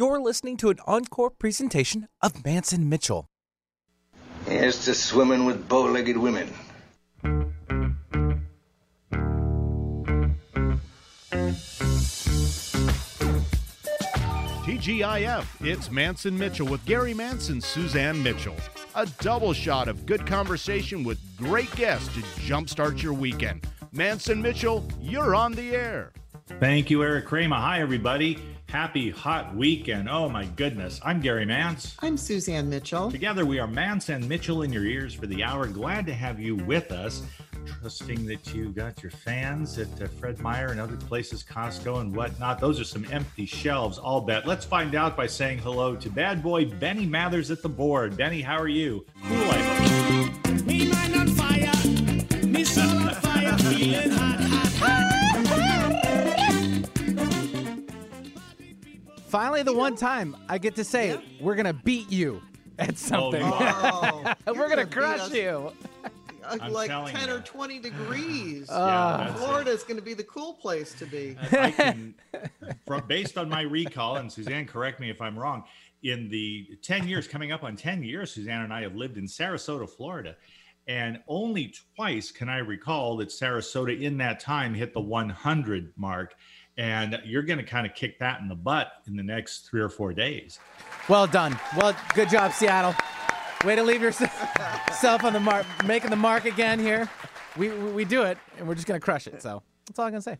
You're listening to an encore presentation of Mance and Mitchell. Here's to swimming with bow legged women. TGIF, it's Mance and Mitchell with Gary Mance, Suzanne Mitchell. A double shot of good conversation with great guests to jumpstart your weekend. Mance and Mitchell, you're on the air. Thank you, Eric Kramer. Hi, everybody. Happy hot weekend. Oh, my goodness. I'm Gary Mance. I'm Suzanne Mitchell. Together, we are Mance and Mitchell in your ears for the hour. Glad to have you with us. Trusting that you got your fans at uh, Fred Meyer and other places, Costco and whatnot. Those are some empty shelves, I'll bet. Let's find out by saying hello to bad boy Benny Mathers at the board. Benny, how are you? Cool, I hope. Finally, the one time I get to say, we're going to beat you at oh, something. you Oh, we're you're going to crush you. I'm like 10 you. or 20 degrees. Yeah. Florida is going to be the cool place to be. I can, from, based on my recall, and Suzanne, correct me if I'm wrong. In the 10 years, coming up on 10 years, Suzanne and I have lived in Sarasota, Florida. And only twice can I recall that Sarasota in that time hit the 100 mark. And you're going to kind of kick that in the butt in the next three or four days. Well done. Well, good job, Seattle. Way to leave yourself on the mark, making the mark again here. We, we, we do it, and we're just going to crush it. So that's all I'm going to say.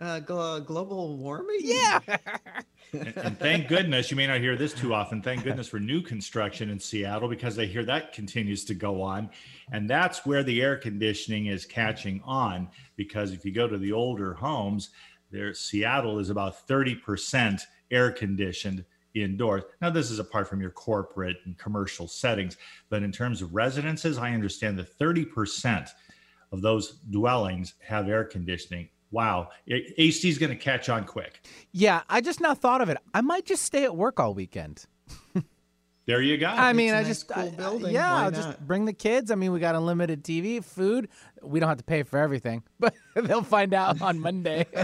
Uh, glo- global warming? Yeah. And, and thank goodness, you may not hear this too often. Thank goodness for new construction in Seattle because I hear that continues to go on. And that's where the air conditioning is catching on because if you go to the older homes, there Seattle is about 30% air conditioned indoors. Now, this is apart from your corporate and commercial settings, but in terms of residences, I understand that 30% of those dwellings have air conditioning. Wow, AC is going to catch on quick. Yeah, I just now thought of it. I might just stay at work all weekend. There you go. I mean, a I nice, just cool I- I- building. yeah, I'll just bring the kids. I mean, we got unlimited TV, food. We don't have to pay for everything, but they'll find out on Monday.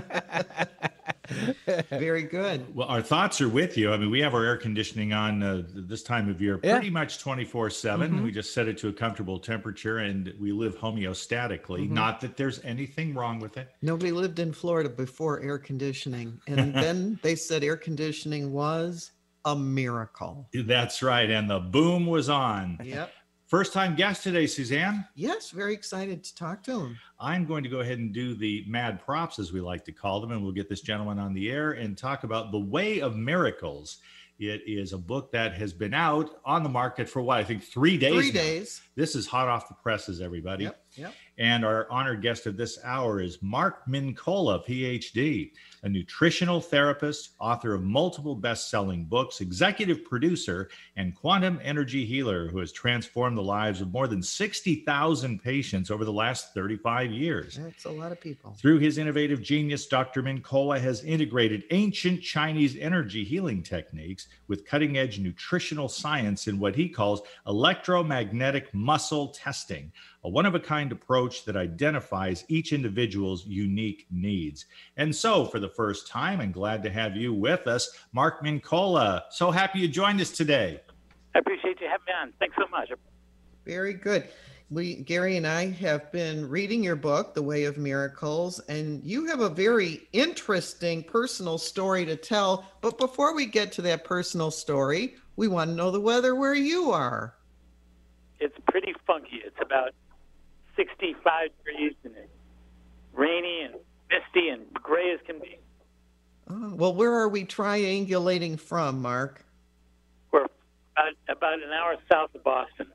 Very good. Well, our thoughts are with you. I mean, we have our air conditioning on uh, this time of year Yeah. pretty much 24 7. We just set it to a comfortable temperature and we live homeostatically. Not that there's anything wrong with it. Nobody lived in Florida before air conditioning. And then they said air conditioning was a miracle. That's right. And the boom was on. Yep. First time guest today, Suzanne. Yes, very excited to talk to him. I'm going to go ahead and do the mad props, as we like to call them, and we'll get this gentleman on the air and talk about The Way of Miracles. It is a book that has been out on the market for what I think three days. Three now. days. This is hot off the presses, everybody. Yep. Yep. And our honored guest of this hour is Mark Mincolla, PhD, a nutritional therapist, author of multiple best selling books, executive producer, and quantum energy healer who has transformed the lives of more than 60,000 patients over the last 35 years. That's a lot of people. Through his innovative genius, Dr. Mincolla has integrated ancient Chinese energy healing techniques with cutting edge nutritional science in what he calls electromagnetic muscle testing, a one of a kind approach that identifies each individual's unique needs. And so, for the first time, I'm glad to have you with us, Mark Mincolla. So happy you joined us today. I appreciate you having me on. Thanks so much. Very good. We, Gary and I have been reading your book, The Way of Miracles, and you have a very interesting personal story to tell. But before we get to that personal story, we want to know the weather where you are. It's pretty funky. It's about 65 degrees and it's rainy and misty and gray as can be. Oh, well, where are we triangulating from, Mark? We're about, about an hour south of Boston.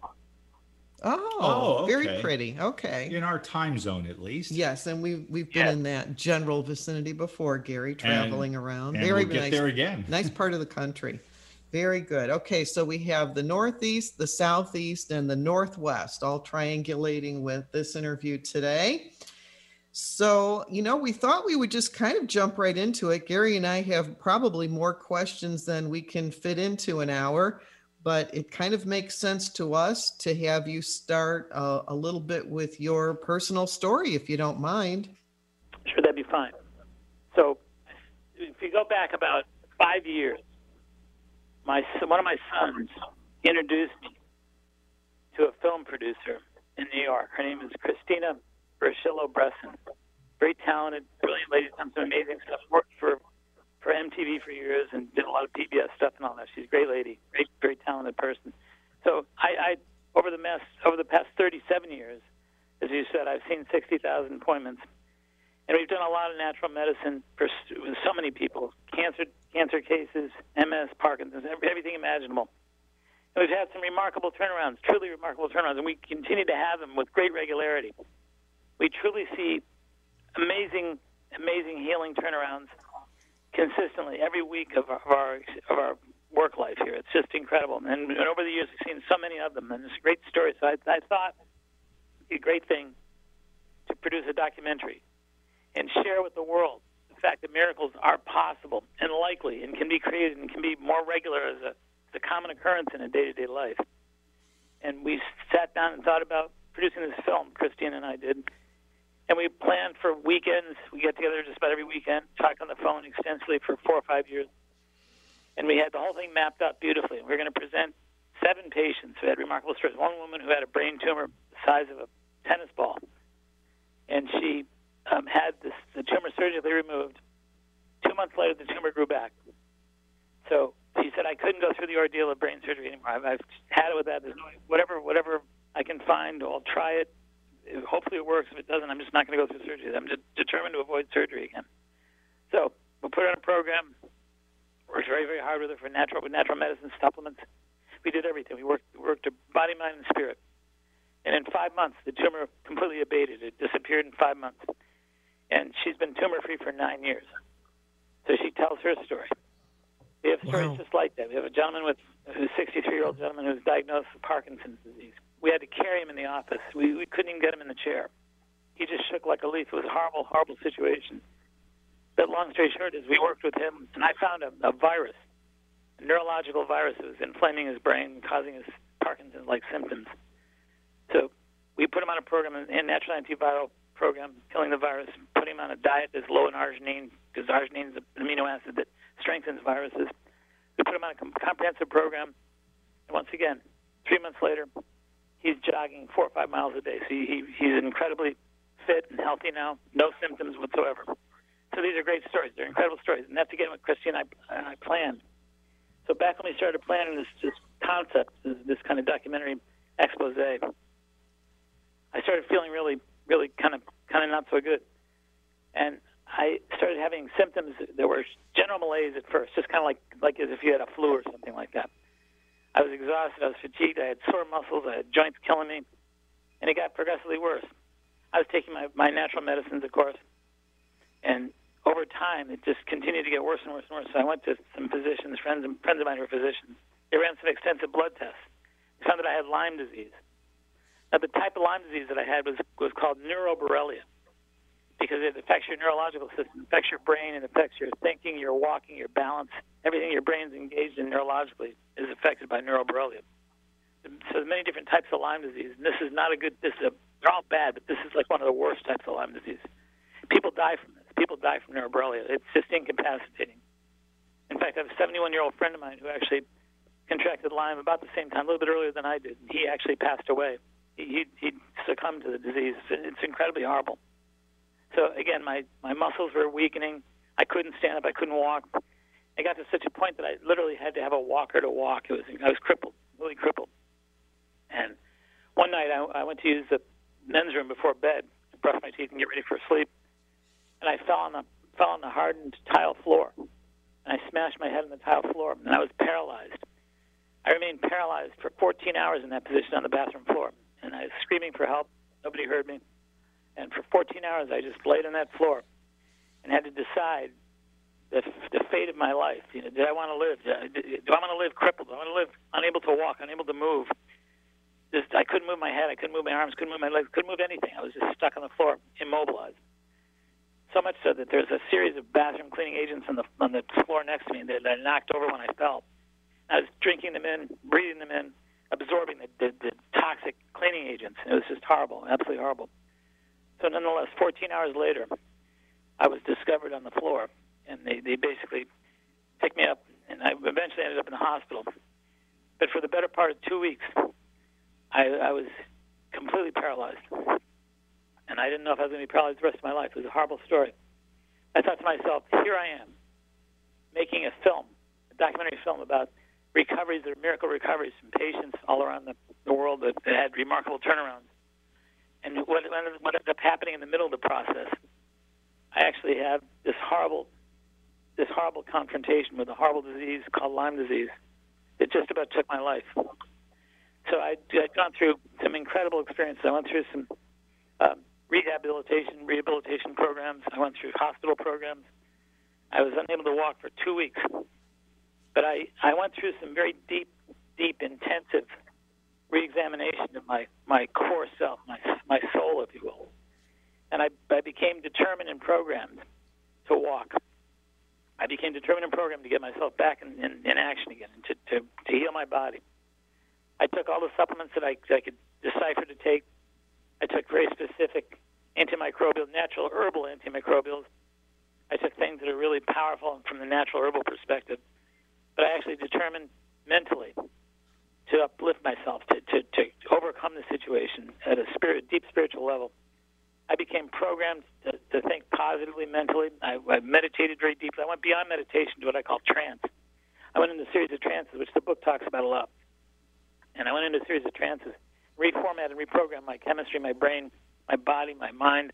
Oh, Oh, very pretty. Okay. In our time zone, at least. Yes, and we've we've been Yeah. in that general vicinity before, Gary, traveling around. And very we'll get nice. there again. nice part of the country. Very good. Okay, so we have the Northeast, the Southeast, and the Northwest all triangulating with this interview today. So, you know, we thought we would just kind of jump right into it. Gary and I have probably more questions than we can fit into an hour, but it kind of makes sense to us to have you start uh, a little bit with your personal story, if you don't mind. Sure, that'd be fine. So, if you go back about five years, my one of my sons introduced me to a film producer in New York. Her name is Christina Bershillo Bresson. Very talented, brilliant lady, done some amazing stuff. Worked for for MTV for years and did a lot of PBS stuff and all that. She's a great lady, great, very talented person. So I, I over the mess over the past 37 years, as you said, I've seen 60,000 appointments, and we've done a lot of natural medicine for with so many people: cancer, cancer cases, MS, Parkinson's, everything imaginable. And we've had some remarkable turnarounds, truly remarkable turnarounds, and we continue to have them with great regularity. We truly see amazing, amazing healing turnarounds consistently every week of our of our, of our work life here. It's just incredible, and, and over the years we've seen so many of them, and it's a great story. So I, I thought it'd be a great thing to produce a documentary and share with the world fact that miracles are possible and likely and can be created and can be more regular as a, as a common occurrence in a day-to-day life. And we sat down and thought about producing this film. Christine and I did and we planned for weekends. We get together just about every weekend, talk on the phone extensively for four or five years, and we had the whole thing mapped out beautifully. We were going to present seven patients who had remarkable stories. One woman who had a brain tumor the size of a tennis ball, and she um, had this the tumor surgically removed. Two months later, the tumor grew back. So she said, "I couldn't go through the ordeal of brain surgery anymore. I've, I've had it with that. There's no whatever whatever I can find. I'll try it." hopefully it works. If it doesn't, I'm just not going to go through surgery. I'm de- determined to avoid surgery again. So we put her on a program. Worked very, very hard with her for natural with natural medicine supplements. We did everything. We worked worked her body, mind, and spirit. And in five months, the tumor completely abated. It disappeared in five months, and she's been tumor free for nine years. So she tells her story. We have stories Wow. just like that. We have a gentleman with who's a 63 year old gentleman who was diagnosed with Parkinson's disease. We had to carry him in the office. We, we couldn't even get him in the chair. He just shook like a leaf. It was a horrible, horrible situation. But long story short is we worked with him, and I found a, a virus, a neurological virus that was inflaming his brain, causing his Parkinson's-like symptoms. So we put him on a program, a natural antiviral program, killing the virus, putting him on a diet that's low in arginine, because arginine is an amino acid that strengthens viruses. We put him on a com- comprehensive program, and once again, three months later, he's jogging four or five miles a day. So he, he's incredibly fit and healthy now, no symptoms whatsoever. So these are great stories. They're incredible stories, and that's again what Christy and I, and I planned. So back when we started planning this, this concept, this, this kind of documentary expose, I started feeling really, really kind of, kind of not so good, and I started having symptoms that were general malaise at first, just kind of like, like as if you had a flu or something like that. I was exhausted. I was fatigued. I had sore muscles. I had joints killing me, and it got progressively worse. I was taking my, my natural medicines, of course, and over time it just continued to get worse and worse and worse. So I went to some physicians, friends and friends of mine who were physicians. They ran some extensive blood tests. They found that I had Lyme disease. Now the type of Lyme disease that I had was was called neuroborrelia because it affects your neurological system, affects your brain, it affects your thinking, your walking, your balance. Everything your brain's engaged in neurologically is affected by neuroborrelia. So there's many different types of Lyme disease, and this is not a good. This is a, they're all bad, but this is like one of the worst types of Lyme disease. People die from this. People die from neuroborrelia. It's just incapacitating. In fact, I have a 71 year old friend of mine who actually contracted Lyme about the same time, a little bit earlier than I did. He actually passed away. He, he, he succumbed to the disease. It's incredibly horrible. So again, my my muscles were weakening. I couldn't stand up. I couldn't walk. I got to such a point that I literally had to have a walker to walk. It was I was crippled, really crippled. And one night I, I went to use the men's room before bed to brush my teeth and get ready for sleep, and I fell on the fell on the hardened tile floor, and I smashed my head on the tile floor, and I was paralyzed. I remained paralyzed for 14 hours in that position on the bathroom floor, and I was screaming for help. Nobody heard me. And for 14 hours, I just laid on that floor and had to decide the, the fate of my life. You know, did I want to live? I- Do I want to live crippled? Do I want to live unable to walk, unable to move? Just I couldn't move my head, I couldn't move my arms, couldn't move my legs, couldn't move anything. I was just stuck on the floor, immobilized. So much so that there's a series of bathroom cleaning agents on the on the floor next to me that I knocked over when I fell. I was drinking them in, breathing them in, absorbing the, the, the toxic cleaning agents. It was just horrible, absolutely horrible. So nonetheless, 14 hours later, I was discovered on the floor, and they, they basically picked me up, and I eventually ended up in the hospital. But for the better part of two weeks, I, I was completely paralyzed. And I didn't know if I was going to be paralyzed the rest of my life. It was a horrible story. I thought to myself, here I am, making a film, a documentary film about recoveries that are miracle recoveries from patients all around the, the world that, that had remarkable turnarounds. And what, what ended up happening in the middle of the process, I actually had this horrible, this horrible confrontation with a horrible disease called Lyme disease. It just about took my life. So I, I'd gone through some incredible experiences. I went through some um, rehabilitation, rehabilitation programs. I went through hospital programs. I was unable to walk for two weeks. But I, I went through some very deep, deep, intensive reexamination of my, my core self, my, my soul, if you will. And I, I became determined and programmed to walk. I became determined and programmed to get myself back in, in, in action again, to, to, to heal my body. I took all the supplements that I, I could decipher to take. I took very specific antimicrobial, natural herbal antimicrobials. I took things that are really powerful from the natural herbal perspective. But I actually determined mentally to uplift myself, to, to, to overcome the situation at a spirit, deep spiritual level. I became programmed to, to think positively mentally. I, I meditated very deeply. I went beyond meditation to what I call trance. I went into a series of trances, which the book talks about a lot. And I went into a series of trances, reformatted and reprogrammed my chemistry, my brain, my body, my mind.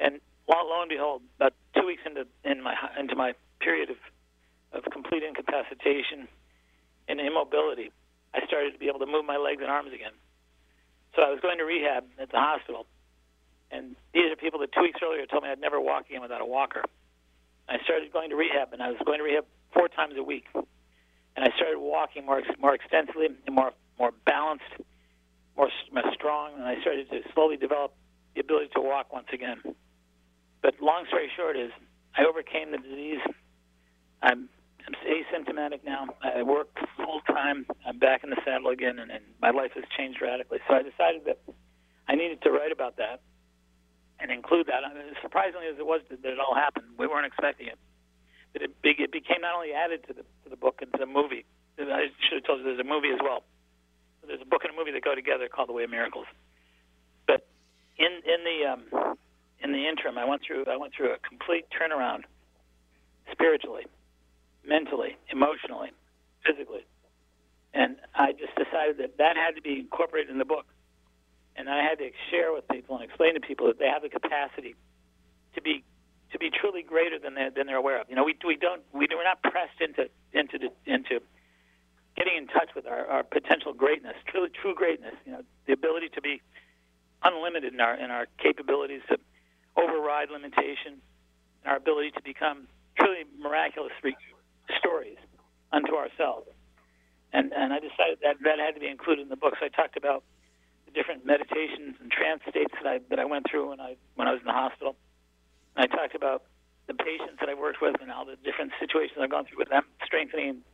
And lo, lo and behold, about two weeks into in my into my period of of complete incapacitation and immobility, I started to be able to move my legs and arms again. So I was going to rehab at the hospital, and these are people that two weeks earlier told me I'd never walk again without a walker. I started going to rehab, and I was going to rehab four times a week, and I started walking more more extensively and more more balanced, more, more strong, and I started to slowly develop the ability to walk once again. But long story short is, I overcame the disease. I'm I'm asymptomatic now. I work full time. I'm back in the saddle again, and, and my life has changed radically. So I decided that I needed to write about that and include that. I mean, surprisingly as it was that it all happened, we weren't expecting it. That it, be, it became not only added to the to the book and to the movie. I should have told you there's a movie as well. There's a book and a movie that go together called The Way of Miracles. But in in the um, in the interim, I went through I went through a complete turnaround spiritually mentally, emotionally, physically. And I just decided that that had to be incorporated in the book. And I had to share with people and explain to people that they have the capacity to be to be truly greater than they than they're aware of. You know, we we don't we we're not pressed into into into getting in touch with our, our potential greatness, truly true greatness. You know, the ability to be unlimited in our in our capabilities to override limitation, and our ability to become truly miraculous stories unto ourselves. And and I decided that that had to be included in the book. So I talked about the different meditations and trance states that I that I went through when I when I was in the hospital. And I talked about the patients that I worked with and all the different situations I've gone through with them, strengthening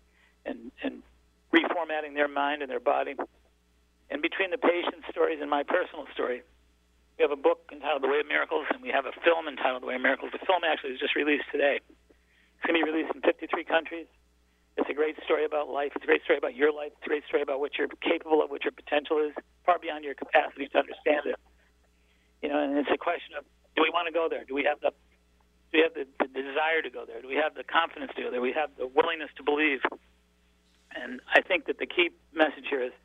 and and reformatting their mind and their body. And between the patient stories and my personal story, we have a book entitled The Way of Miracles, and we have a film entitled The Way of Miracles. The film actually was just released today. It's going to be released in 53 countries. It's a great story about life. It's a great story about your life. It's a great story about what you're capable of, what your potential is, far beyond your capacity to understand it. You know, and it's a question of do we want to go there? Do we have the do we have the, the desire to go there? Do we have the confidence to go there? Do we have the willingness to believe? And I think that the key message here is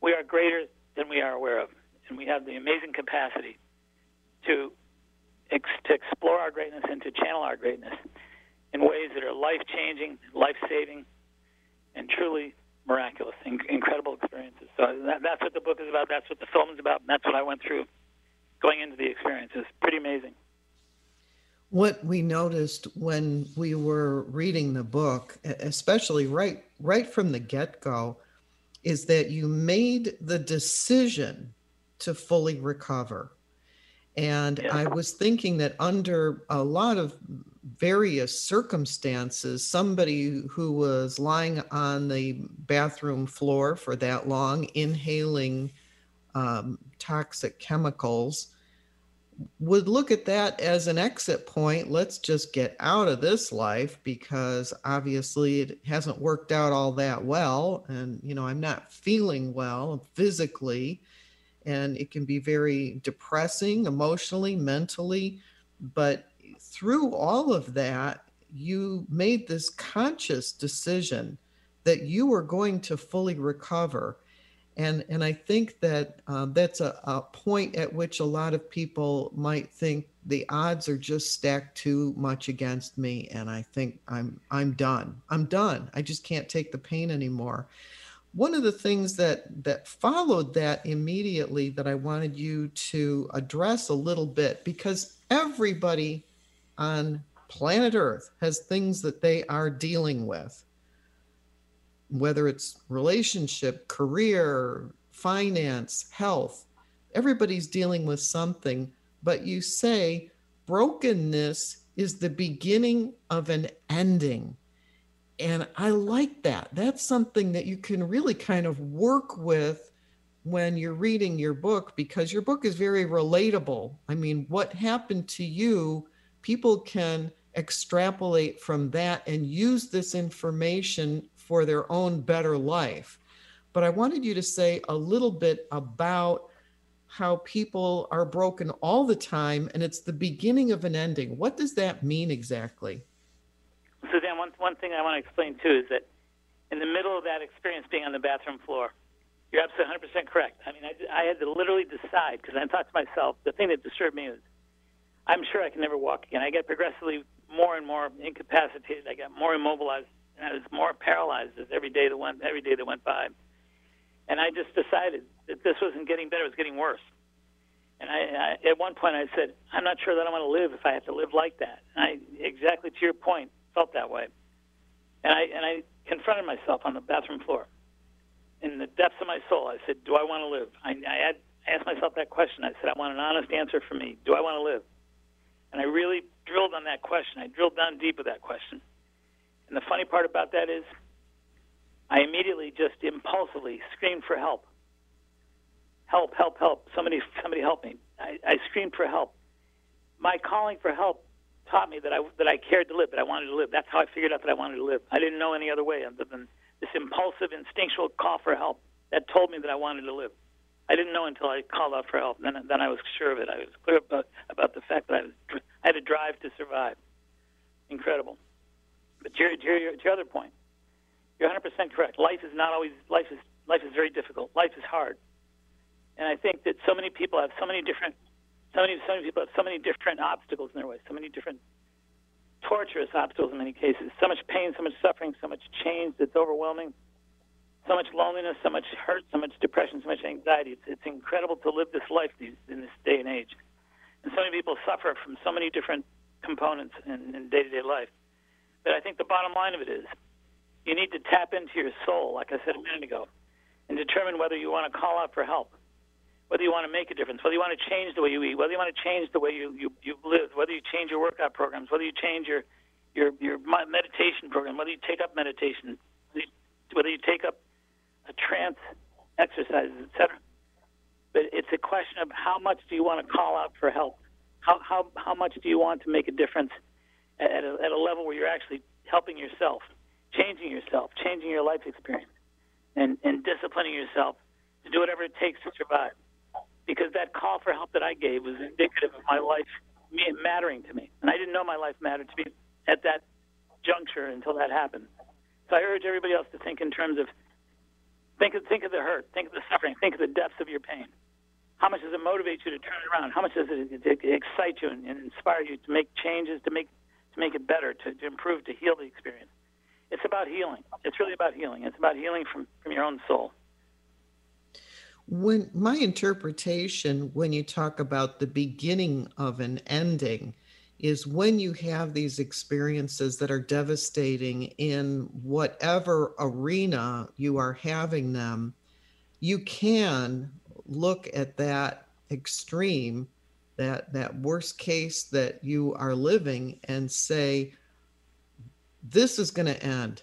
we are greater than we are aware of, and we have the amazing capacity to ex- to explore our greatness and to channel our greatness in ways that are life changing, life saving, and truly miraculous, in- incredible experiences. So that, that's what the book is about. That's what the film is about. And that's what I went through going into the experience. It's pretty amazing. What we noticed when we were reading the book, especially right right from the get-go, is that you made the decision to fully recover. And Yeah. I was thinking that under a lot of various circumstances, somebody who was lying on the bathroom floor for that long, inhaling um, toxic chemicals, would look at that as an exit point. Let's just get out of this life because obviously it hasn't worked out all that well. And, you know, I'm not feeling well physically. And it can be very depressing emotionally, mentally. But through all of that, you made this conscious decision that you were going to fully recover and and I think that um, that's a, a point at which a lot of people might think the odds are just stacked too much against me, and I think I'm I'm done. I'm done. I just can't take the pain anymore. One of the things that that followed that immediately that I wanted you to address a little bit because everybody on planet Earth has things that they are dealing with whether it's relationship, career, finance, health, everybody's dealing with something. But you say brokenness is the beginning of an ending. And I like that. That's something that you can really kind of work with when you're reading your book because your book is very relatable. I mean, what happened to you, people can extrapolate from that and use this information for their own better life. But I wanted you to say a little bit about how people are broken all the time and it's the beginning of an ending. What does that mean exactly? Suzanne, one, one thing I want to explain too is that in the middle of that experience being on the bathroom floor, you're absolutely 100% correct. I mean, I, I had to literally decide because I thought to myself, the thing that disturbed me is I'm sure I can never walk again. I get progressively more and more incapacitated. I got more immobilized and I was more paralyzed as every day that went every day that went by. And I just decided that this wasn't getting better; it was getting worse. And I, I, at one point, I said, "I'm not sure that I want to live if I have to live like that." And I, exactly to your point, felt that way. And I and I confronted myself on the bathroom floor. In the depths of my soul, I said, "Do I want to live?" I, I, had, I asked myself that question. I said, "I want an honest answer from me. Do I want to live?" And I really drilled on that question. I drilled down deep with that question. And the funny part about that is, I immediately just impulsively screamed for help. Help, help, help. Somebody, somebody help me. I, I screamed for help. My calling for help taught me that I, that I cared to live, that I wanted to live. That's how I figured out that I wanted to live. I didn't know any other way other than this impulsive, instinctual call for help that told me that I wanted to live. I didn't know until I called out for help. Then, then I was sure of it. I was clear about, about the fact that I, was, I had a drive to survive. Incredible. But to your, to your, to your other point, you're 100% correct. Life is not always life is life is very difficult. Life is hard, and I think that so many people have so many different, so many so many people have so many different obstacles in their way, so many different torturous obstacles in many cases. So much pain, so much suffering, so much change that's overwhelming, so much loneliness, so much hurt, so much depression, so much anxiety. It's, it's incredible to live this life these, in this day and age. And so many people suffer from so many different components in, in day-to-day life. But I think the bottom line of it is you need to tap into your soul, like I said a minute ago, and determine whether you want to call out for help, whether you want to make a difference, whether you want to change the way you eat, whether you want to change the way you, you, you live, whether you change your workout programs, whether you change your, your, your meditation program, whether you take up meditation, whether you take up trance exercises, etc. But it's a question of how much do you want to call out for help? How, how, how much do you want to make a difference at a, at a level where you're actually helping yourself, changing yourself, changing your life experience, and, and disciplining yourself to do whatever it takes to survive. Because that call for help that I gave was indicative of my life mattering to me. And I didn't know my life mattered to me at that juncture until that happened. So I urge everybody else to think in terms of think of, think of the hurt, think of the suffering, think of the depths of your pain. How much does it motivate you to turn it around? How much does it, it, it excite you and, and inspire you to make changes, to make to make it better, to, to improve, to heal the experience. It's about healing. It's really about healing. It's about healing from, from your own soul. When my interpretation, when you talk about the beginning of an ending, is when you have these experiences that are devastating in whatever arena you are having them, you can look at that extreme that that worst case that you are living and say this is going to end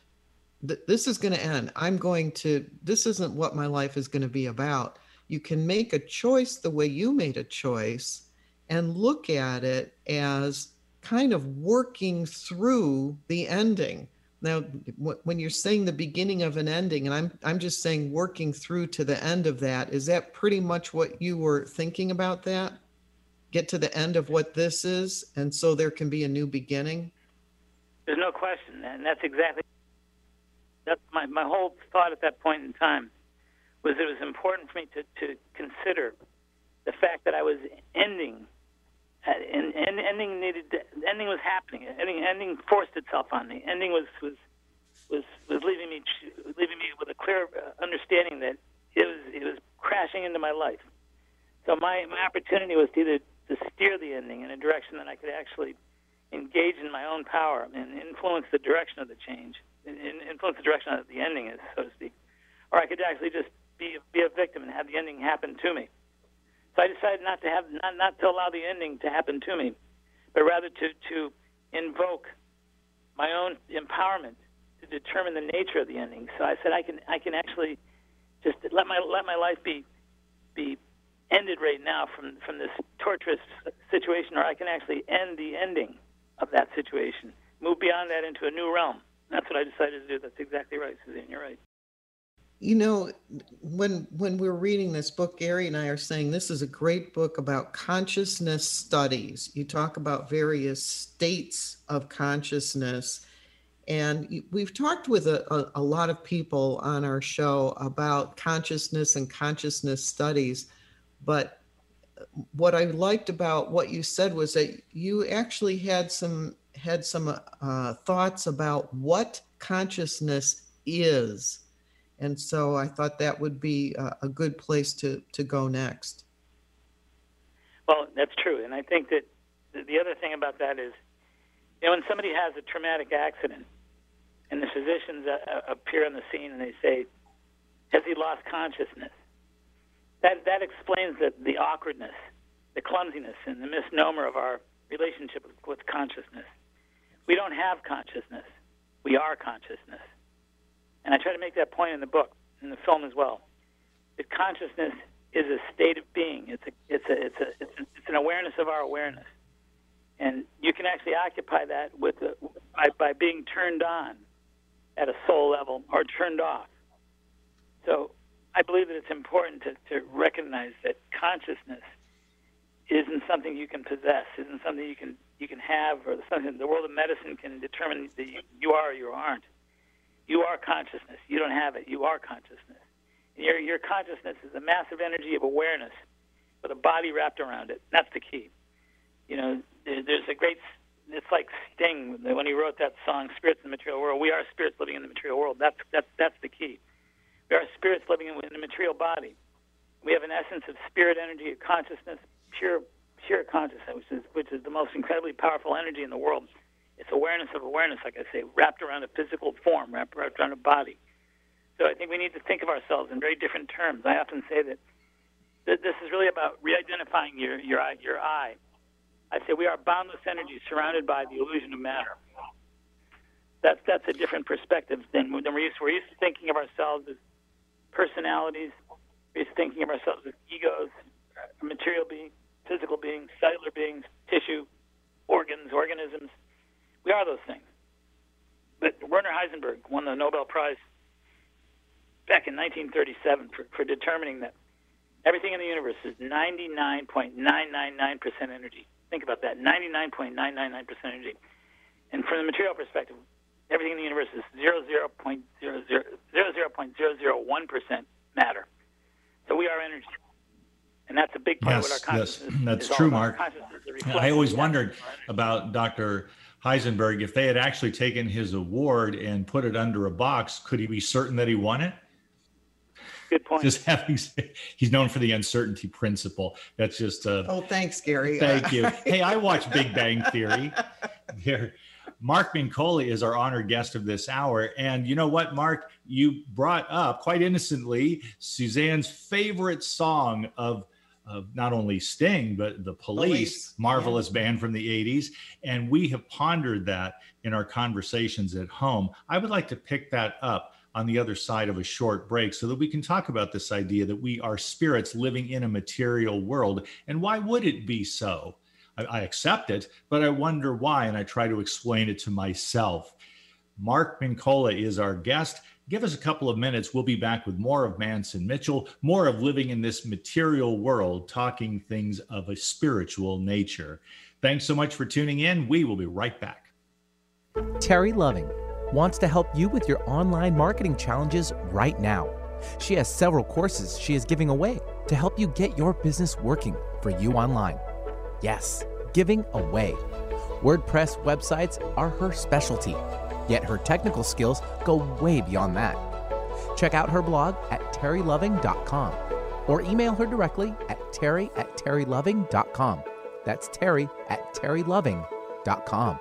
this is going to end. I'm going to this isn't what my life is going to be about. You can make a choice the way you made a choice and look at it as kind of working through the ending. Now, when you're saying the beginning of an ending, and I'm I'm just saying working through to the end of that, is that pretty much what you were thinking about that? Get to the end of what this is, and so there can be a new beginning. There's no question, and that's exactly that's my my whole thought at that point in time was it was important for me to to consider the fact that I was ending. And, and ending needed ending was happening. Ending ending forced itself on me. Ending was was was was leaving me leaving me with a clear uh, understanding that it was it was crashing into my life. So my my opportunity was to either to steer the ending in a direction that I could actually engage in my own power and influence the direction of the change, and influence the direction of the ending is, so to speak, or I could actually just be be a victim and have the ending happen to me. So I decided not to have not not to allow the ending to happen to me, but rather to to invoke my own empowerment to determine the nature of the ending. So I said I can I can actually just let my let my life be be ended right now from from this torturous situation, or I can actually end the ending of that situation, move beyond that into a new realm. That's what I decided to do. That's exactly right, Suzanne. You're right. You know, when when we're reading this book, Gary and I are saying this is a great book about consciousness studies. You talk about various states of consciousness, and we've talked with a, a, a lot of people on our show about consciousness and consciousness studies. But what I liked about what you said was that you actually had some had some uh, thoughts about what consciousness is and so I thought that would be a, a good place to to go next. Well, that's true, and I think that the, the other thing about that is, you know, when somebody has a traumatic accident, and the physicians uh, uh, appear on the scene and they say, "Has he lost consciousness?" That that explains the the awkwardness, the clumsiness, and the misnomer of our relationship with, with consciousness. We don't have consciousness; we are consciousness, and I try to make that point in the book, in the film as well. That consciousness is a state of being. It's a it's a it's a it's, a, it's an awareness of our awareness, and you can actually occupy that with a, by by being turned on at a soul level or turned off. So I believe that it's important to, to recognize that consciousness isn't something you can possess, isn't something you can you can have, or something the world of medicine can determine that you, you are or you aren't. You are consciousness. You don't have it. You are consciousness. Your, your consciousness is a massive energy of awareness with a body wrapped around it. That's the key. You know, there, there's a great, it's like Sting when he wrote that song, Spirits in the Material World. We are spirits living in the material world. That's, that's, that's the key. We are spirits living in the material body. We have an essence of spirit energy, of consciousness, pure, pure consciousness, which is, which is the most incredibly powerful energy in the world. It's awareness of awareness, like I say, wrapped around a physical form, wrapped around a body. So I think we need to think of ourselves in very different terms. I often say that th- this is really about re-identifying your your your I. I say we are boundless energy surrounded by the illusion of matter. That's that's a different perspective than, than we're used. We're used to thinking of ourselves as personalities. We're used to thinking of ourselves as egos, uh, material beings, physical beings, cellular beings, tissue, organs, organisms. We are those things. But Werner Heisenberg won the Nobel Prize back in 1937 for, for determining that everything in the universe is 99.999% energy. Think about that 99.999% energy. And from the material perspective, everything in the universe is 00.00, 00.001% matter. So we are energy. And that's a big part Yes, of what our yes, consciousness that's is true. Mark. Consciousness is a I always wondered about Dr. Heisenberg if they had actually taken his award and put it under a box, could he be certain that he won it? Good point. Just having he's known for the uncertainty principle. That's just uh, Oh, thanks, Gary. Thank you. Hey, I watch Big Bang Theory. Here, Mark Mincolla is our honored guest of this hour. And you know what, Mark? You brought up quite innocently Suzanne's favorite song of, of not only Sting, but the Police, Police, marvelous band from the 80s. And we have pondered that in our conversations at home. I would like to pick that up on the other side of a short break so that we can talk about this idea that we are spirits living in a material world. And why would it be so? I, I accept it, but I wonder why, and I try to explain it to myself. Mark Mincolla is our guest. Give us a couple of minutes. We'll be back with more of Mance and Mitchell, more of living in this material world, talking things of a spiritual nature. Thanks so much for tuning in. We will be right back. Terry Loving wants to help you with your online marketing challenges right now. She has several courses she is giving away to help you get your business working for you online. Yes, giving away. WordPress websites are her specialty, yet her technical skills go way beyond that. Check out her blog at terryloving.com or email her directly at terry at terryloving.com. That's terry at terryloving.com.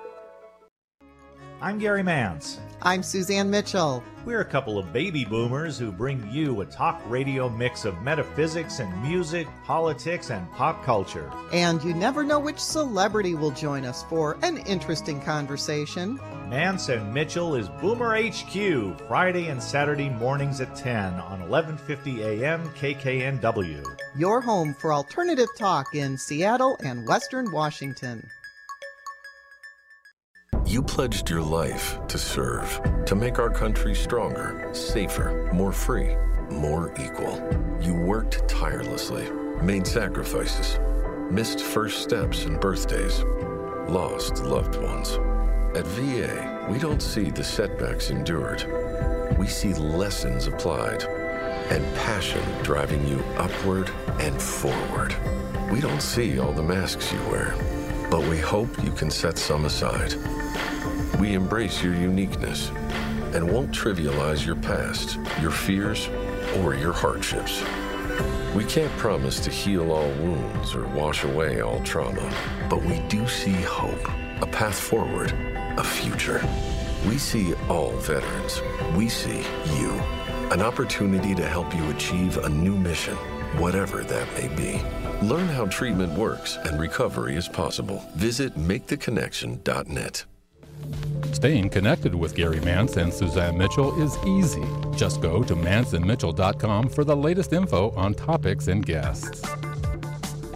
I'm Gary Mance. I'm Suzanne Mitchell. We're a couple of baby boomers who bring you a talk radio mix of metaphysics and music, politics, and pop culture. And you never know which celebrity will join us for an interesting conversation. Mance and Mitchell is Boomer HQ, Friday and Saturday mornings at 10 on 1150 AM KKNW. Your home for alternative talk in Seattle and Western Washington. You pledged your life to serve, to make our country stronger, safer, more free, more equal. You worked tirelessly, made sacrifices, missed first steps and birthdays, lost loved ones. At VA, we don't see the setbacks endured. We see lessons applied and passion driving you upward and forward. We don't see all the masks you wear, but we hope you can set some aside. We embrace your uniqueness and won't trivialize your past, your fears, or your hardships. We can't promise to heal all wounds or wash away all trauma, but we do see hope, a path forward, a future. We see all veterans. We see you. An opportunity to help you achieve a new mission, whatever that may be. Learn how treatment works and recovery is possible. Visit maketheconnection.net. Staying connected with Gary Mance and Suzanne Mitchell is easy. Just go to manceandmitchell.com for the latest info on topics and guests.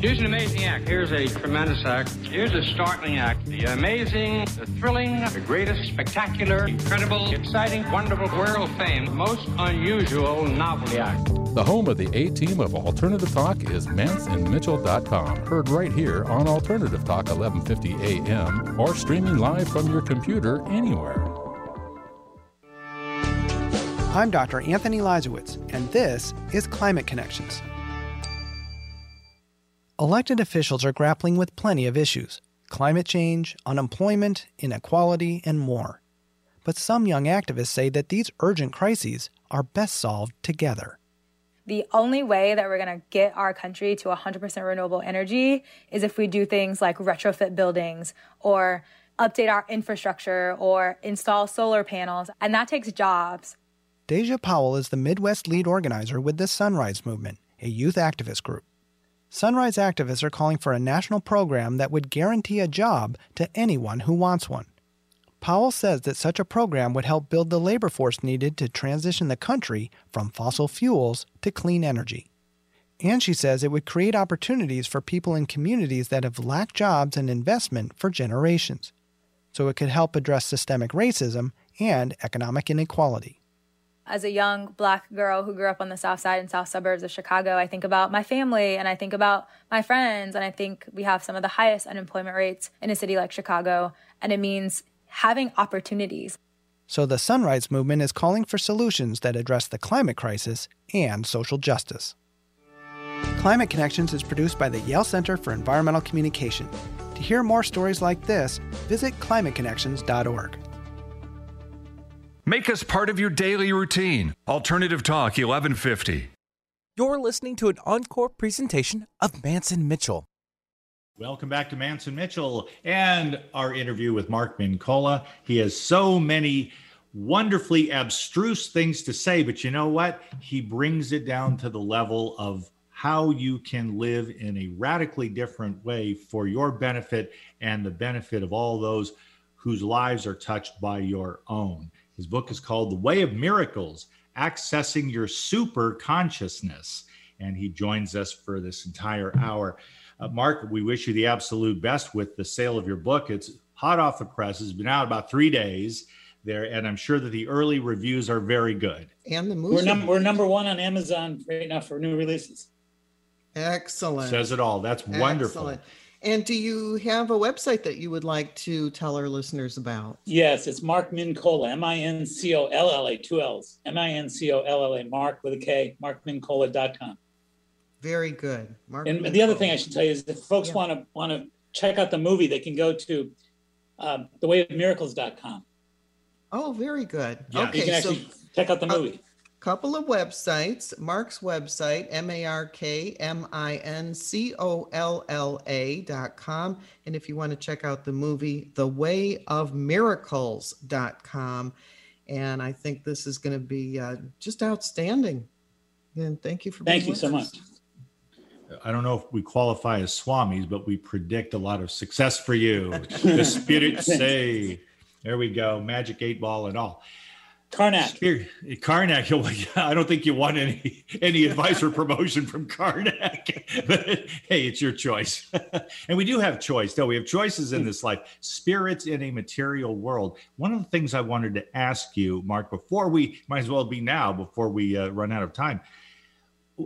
Here's an amazing act. Here's a tremendous act. Here's a startling act. The amazing, the thrilling, the greatest, spectacular, incredible, exciting, wonderful, world fame, most unusual novelty act. The home of the A team of Alternative Talk is manceandmitchell.com. Heard right here on Alternative Talk 1150 AM or streaming live from your computer anywhere. I'm Dr. Anthony Leiserowitz, and this is Climate Connections. Elected officials are grappling with plenty of issues climate change, unemployment, inequality, and more. But some young activists say that these urgent crises are best solved together. The only way that we're going to get our country to 100% renewable energy is if we do things like retrofit buildings or update our infrastructure or install solar panels. And that takes jobs. Deja Powell is the Midwest lead organizer with the Sunrise Movement, a youth activist group. Sunrise activists are calling for a national program that would guarantee a job to anyone who wants one. Powell says that such a program would help build the labor force needed to transition the country from fossil fuels to clean energy. And she says it would create opportunities for people in communities that have lacked jobs and investment for generations. So it could help address systemic racism and economic inequality as a young black girl who grew up on the south side and south suburbs of Chicago, I think about my family and I think about my friends. And I think we have some of the highest unemployment rates in a city like Chicago. And it means having opportunities. So the Sunrise Movement is calling for solutions that address the climate crisis and social justice. Climate Connections is produced by the Yale Center for Environmental Communication. To hear more stories like this, visit climateconnections.org. Make us part of your daily routine. Alternative Talk 1150. You're listening to an encore presentation of Mance and Mitchell. Welcome back to Mance and Mitchell and our interview with Mark Mincolla. He has so many wonderfully abstruse things to say, but you know what? He brings it down to the level of how you can live in a radically different way for your benefit and the benefit of all those whose lives are touched by your own. His book is called The Way of Miracles Accessing Your Super Consciousness. And he joins us for this entire hour. Uh, Mark, we wish you the absolute best with the sale of your book. It's hot off the press, it's been out about three days there, and I'm sure that the early reviews are very good. And the We're, num- we're number one on Amazon right now for new releases. Excellent. Says it all. That's wonderful. Excellent. And do you have a website that you would like to tell our listeners about? Yes, it's Mark Mincolla, M I N C O L L A, two L's, M I N C O L L A, Mark with a K, markmincolla.com. Very good. Mark And the other thing I should tell you is if folks want to want to check out the movie, they can go to um, thewayofmiracles.com. Oh, very good. Yeah. Okay, You can so actually check out the movie. Couple of websites. Mark's website, M-A-R-K-M-I-N-C-O-L-L-A dot com. And if you want to check out the movie, The Way of Miracles dot com. And I think this is going to be uh, just outstanding. And thank you for Thank being you with so us. much. I don't know if we qualify as swamis, but we predict a lot of success for you. the spirits say, there we go, magic eight ball and all. Carnac. Carnac. yeah, I don't think you want any any advice or promotion from Carnac. but hey, it's your choice. and we do have choice, though. We have choices in this life. Spirits in a material world. One of the things I wanted to ask you, Mark, before we might as well be now, before we uh, run out of time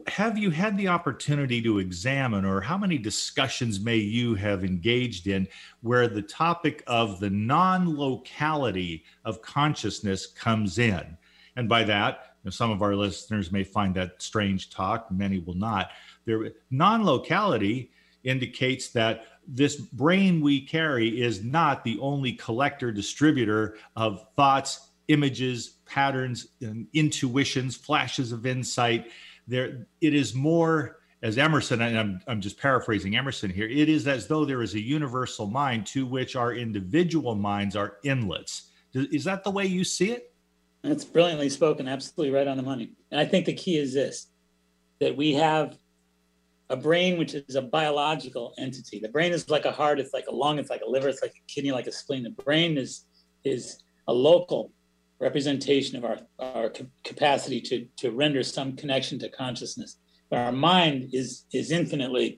have you had the opportunity to examine or how many discussions may you have engaged in where the topic of the non-locality of consciousness comes in? And by that you know, some of our listeners may find that strange talk many will not. There non-locality indicates that this brain we carry is not the only collector distributor of thoughts images patterns and intuitions flashes of insight there it is more as emerson and I'm, I'm just paraphrasing emerson here it is as though there is a universal mind to which our individual minds are inlets is that the way you see it That's brilliantly spoken, absolutely right on the money. And I think the key is this that we have a brain which is a biological entity. The brain is like a heart, it's like a lung, it's like a liver, it's like a kidney, like a spleen. The brain is is a local representation of our, our capacity to, to render some connection to consciousness. But our mind is is infinitely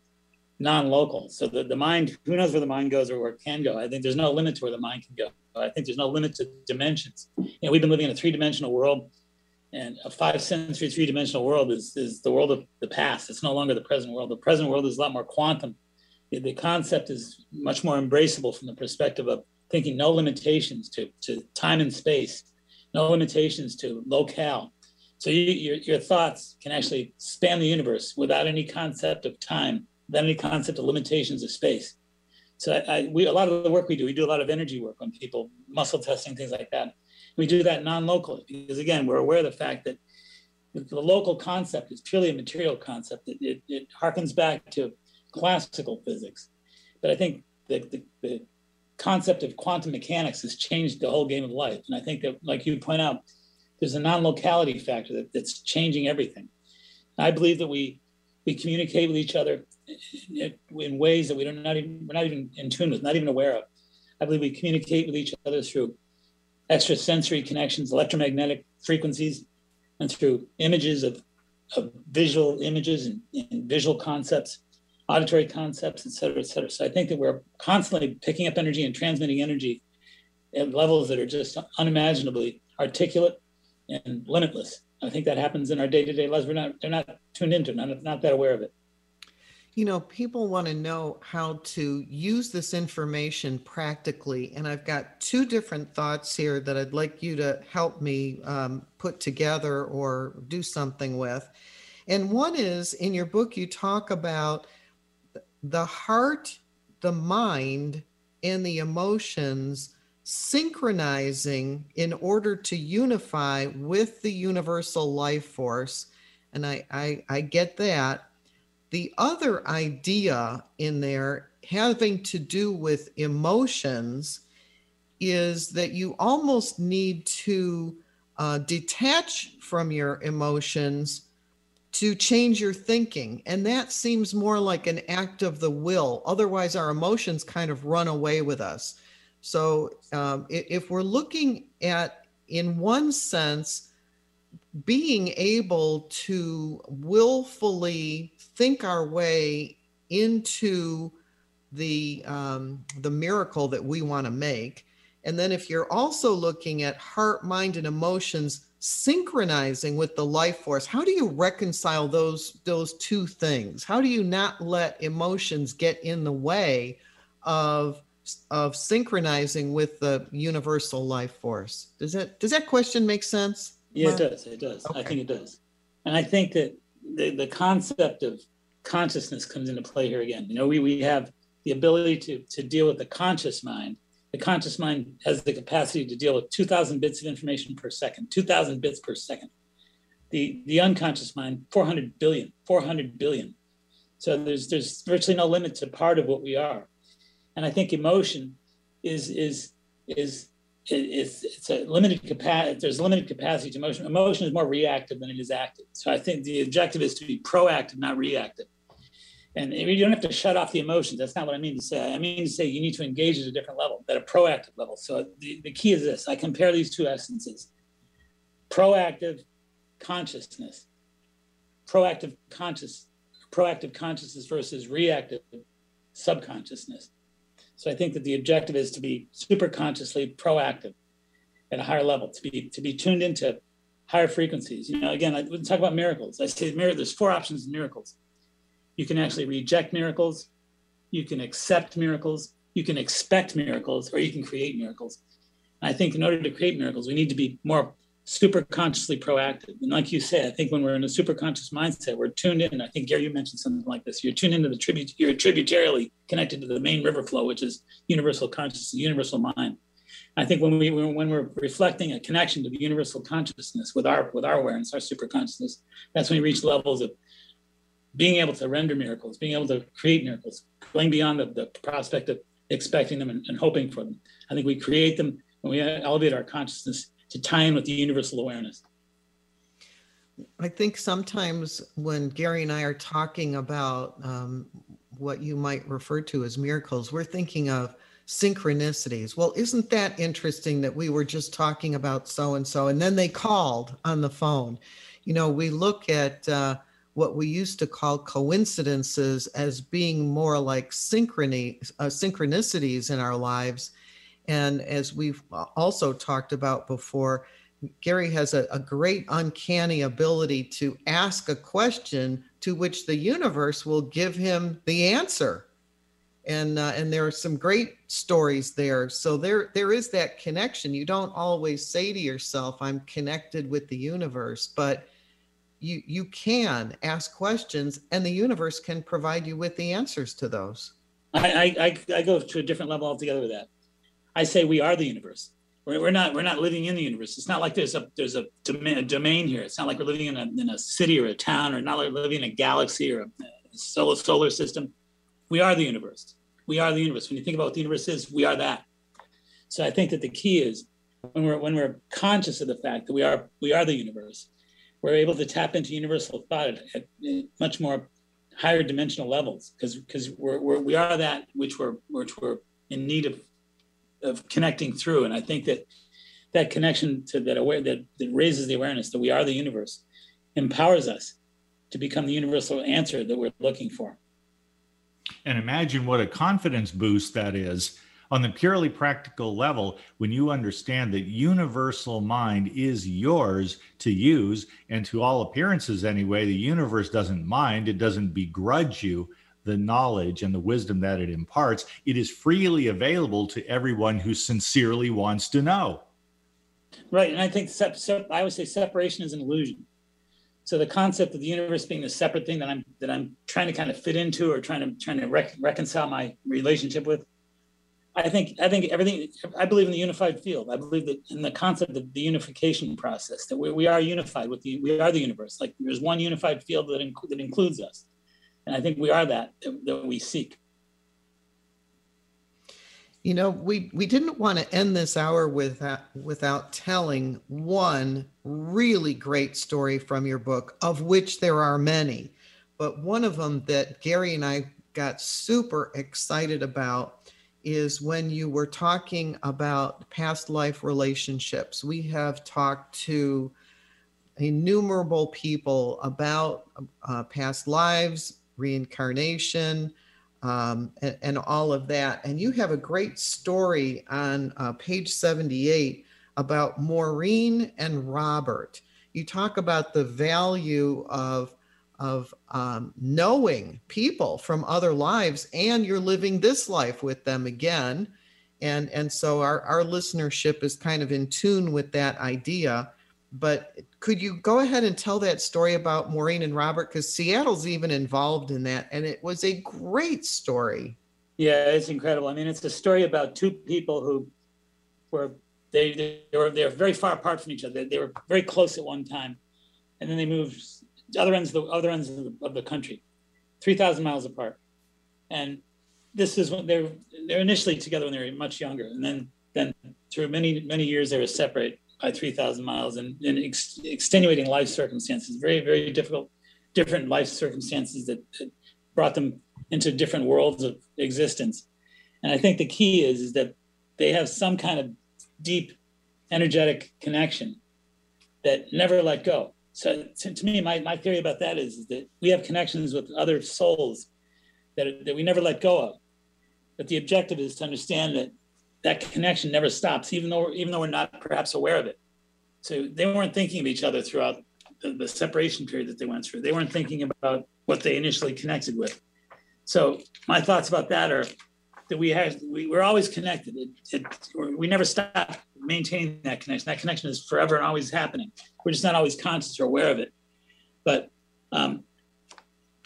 non-local. So the, the mind, who knows where the mind goes or where it can go? I think there's no limit to where the mind can go. I think there's no limit to dimensions. You know, we've been living in a three-dimensional world, and a five-sensory three-dimensional world is, is the world of the past. It's no longer the present world. The present world is a lot more quantum. The, the concept is much more embraceable from the perspective of thinking no limitations to, to time and space, no limitations to locale. So you, your, your thoughts can actually span the universe without any concept of time, without any concept of limitations of space. So I, I, we a lot of the work we do, we do a lot of energy work on people, muscle testing, things like that. We do that non-locally because again, we're aware of the fact that the local concept is purely a material concept. It, it, it harkens back to classical physics, but I think the, the, the concept of quantum mechanics has changed the whole game of life. And I think that, like you point out, there's a non-locality factor that, that's changing everything. I believe that we we communicate with each other in, ways that we don't not even we're not even in tune with, not even aware of. I believe we communicate with each other through extrasensory connections, electromagnetic frequencies, and through images of, of visual images and, and visual concepts, auditory concepts, et cetera, et cetera. So I think that we're constantly picking up energy and transmitting energy at levels that are just unimaginably articulate and limitless. I think that happens in our day-to-day lives. We're not they're not tuned into not, not that aware of it. You know, people want to know how to use this information practically. And I've got two different thoughts here that I'd like you to help me um, put together or do something with. And one is in your book, you talk about the heart, the mind, and the emotions synchronizing in order to unify with the universal life force. And I, I, I get that. The other idea in there having to do with emotions is that you almost need to uh, detach from your emotions to change your thinking. And that seems more like an act of the will. Otherwise, our emotions kind of run away with us. So, um, if we're looking at, in one sense, being able to willfully think our way into the um, the miracle that we want to make and then if you're also looking at heart mind and emotions synchronizing with the life force how do you reconcile those those two things how do you not let emotions get in the way of of synchronizing with the universal life force does that does that question make sense Yeah, it does. It does. I think it does. And I think that the, the concept of consciousness comes into play here again. You know, we, we have the ability to, to deal with the conscious mind. The conscious mind has the capacity to deal with 2,000 bits of information per second, 2,000 bits per second. The, the unconscious mind, 400 billion, 400 billion. So there's, there's virtually no limit to part of what we are. And I think emotion is, is, is it's it's a limited capacity. There's limited capacity to emotion. Emotion is more reactive than it is active. So I think the objective is to be proactive, not reactive. And you don't have to shut off the emotions. That's not what I mean to say. I mean to say you need to engage at a different level, at a proactive level. So the, the key is this: I compare these two essences: proactive consciousness, proactive conscious, proactive consciousness versus reactive subconsciousness. So I think that the objective is to be super consciously proactive at a higher level, to be to be tuned into higher frequencies. You know, again, I talk about miracles. I say there's four options in miracles. You can actually reject miracles, you can accept miracles, you can expect miracles, or you can create miracles. I think in order to create miracles, we need to be more super consciously proactive. And like you say, I think when we're in a super conscious mindset, we're tuned in. I think Gary, you mentioned something like this. You're tuned into the tribute, you're tributarily connected to the main river flow, which is universal consciousness, universal mind. I think when we when we're reflecting a connection to the universal consciousness with our with our awareness, our super consciousness, that's when we reach levels of being able to render miracles, being able to create miracles, going beyond the, the prospect of expecting them and, and hoping for them. I think we create them when we elevate our consciousness to tie in with the universal awareness. I think sometimes when Gary and I are talking about um, what you might refer to as miracles, we're thinking of synchronicities. Well, isn't that interesting that we were just talking about so and so, and then they called on the phone? You know, we look at uh, what we used to call coincidences as being more like synchrony, uh, synchronicities in our lives. And as we've also talked about before, Gary has a, a great uncanny ability to ask a question to which the universe will give him the answer. And uh, and there are some great stories there. So there there is that connection. You don't always say to yourself, "I'm connected with the universe," but you you can ask questions, and the universe can provide you with the answers to those. I, I, I, go to a different level altogether with that. I say we are the universe. We're, we're not we're not living in the universe. It's not like there's a there's a domain, a domain here. It's not like we're living in a, in a city or a town or not like living in a galaxy or a solar solar system. We are the universe. We are the universe. When you think about what the universe is, we are that. So I think that the key is when we're when we're conscious of the fact that we are we are the universe, we're able to tap into universal thought at, at much more higher dimensional levels because because we're, we're we are that which we're which we're in need of of connecting through. And i think that that connection to that aware that, that raises the awareness that we are the universe empowers us to become the universal answer that we're looking for. And imagine what a confidence boost that is on the purely practical level when you understand that universal mind is yours to use. And to all appearances, anyway, the universe doesn't mind, it doesn't begrudge you the knowledge and the wisdom that it imparts. It is freely available to everyone who sincerely wants to know. right and i think sep- sep- i would say separation is an illusion so the concept of the universe being a separate thing that i'm that i'm trying to kind of fit into or trying to trying to rec- reconcile my relationship with I think I think everything. I believe in the unified field. I believe that in the concept of the unification process that we, we are unified with the we are the universe. Like there's one unified field that inc- that includes us, and I think we are that that, we seek. You know, we we didn't want to end this hour without uh, without telling one really great story from your book, of which there are many. But one of them that Gary and I got super excited about is when you were talking about past life relationships. We have talked to innumerable people about uh, past lives, reincarnation, um, and, and, all of that. And you have a great story on uh, page 78 about Maureen and Robert. You talk about the value of of um, knowing people from other lives, and you're living this life with them again. And and so our our listenership is kind of in tune with that idea. But could you go ahead and tell that story about Maureen and Robert? Because Seattle's even involved in that, and it was a great story. Yeah, it's incredible. I mean, it's a story about two people who were they they were they were very far apart from each other. They, they were very close at one time, and then they moved other ends of the other ends of the, of the country, three thousand miles apart. And this is when they're they're initially together when they were much younger, and then then through many many years they were separate by 3,000 miles and in ex- extenuating life circumstances, very, very difficult, different life circumstances that, that, brought them into different worlds of existence. And I think the key is, is that they have some kind of deep energetic connection that never let go. So to, to me, my, my theory about that is, is that we have connections with other souls that, that we never let go of. But the objective is to understand that that connection never stops, even though even though we're not perhaps aware of it. So they weren't thinking of each other throughout the, the separation period that they went through. They weren't thinking about what they initially connected with. So my thoughts about that are that we have we, we're always connected. It, it, we never stop maintaining that connection. That connection is forever and always happening. We're just not always conscious or aware of it. But um,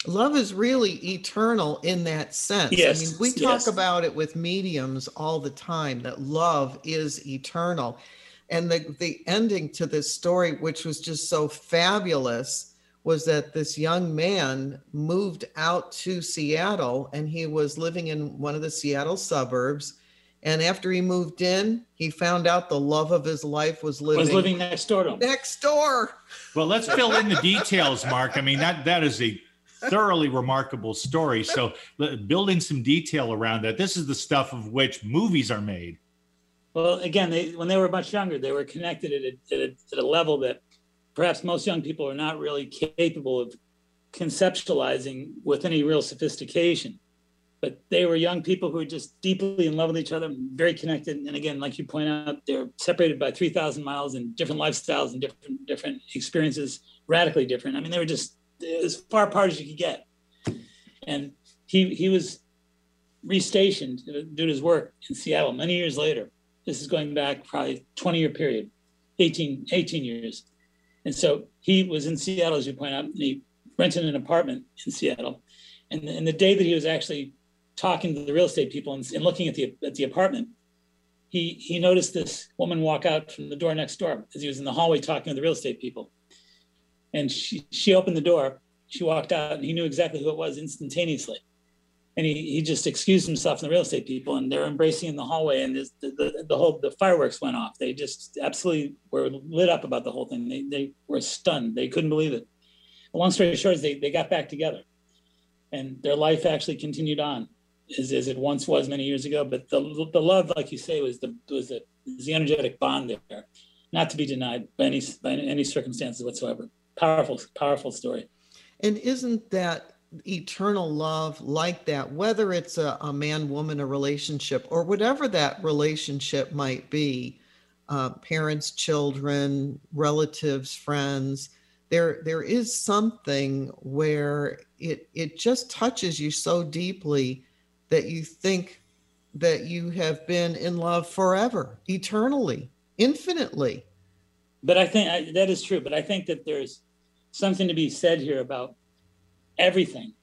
love is really eternal in that sense. Yes, I mean, we talk yes. about it with mediums all the time that love is eternal. And the, the ending to this story, which was just so fabulous, was that this young man moved out to Seattle and he was living in one of the Seattle suburbs. And after he moved in, he found out the love of his life was living, was living next door to him. next door. Well, let's fill in the details, Mark. I mean, that that is a thoroughly remarkable story. So, l- building some detail around that. This is the stuff of which movies are made. Well, again, they, when they were much younger, they were connected at a, at, a, at a level that perhaps most young people are not really capable of conceptualizing with any real sophistication. But they were young people who were just deeply in love with each other, very connected. And again, like you point out, they're separated by 3,000 miles and different lifestyles and different different experiences, radically different. I mean, they were just as far apart as you could get. And he he was restationed due to his work in Seattle many years later. This is going back probably 20 year period, 18, 18 years. And so he was in Seattle, as you point out, and he rented an apartment in Seattle. And, and the day that he was actually talking to the real estate people and, and looking at the at the apartment, he he noticed this woman walk out from the door next door as he was in the hallway talking to the real estate people. And she she opened the door, she walked out, and he knew exactly who it was instantaneously. And he, he just excused himself from the real estate people, and they're embracing in the hallway, and the, the the whole the fireworks went off. They just absolutely were lit up about the whole thing. They they were stunned. They couldn't believe it. Long story short, is they they got back together, and their life actually continued on as, as it once was many years ago. But the the love, like you say, was the was the, was the energetic bond there, not to be denied by any by any circumstances whatsoever. Powerful, powerful story. And isn't that eternal love like that, whether it's a, a man woman a relationship or whatever that relationship might be, uh, parents, children, relatives, friends, there there is something where it it just touches you so deeply that you think that you have been in love forever, eternally, infinitely. But I think I, that is true. But I think that there's something to be said here about everything,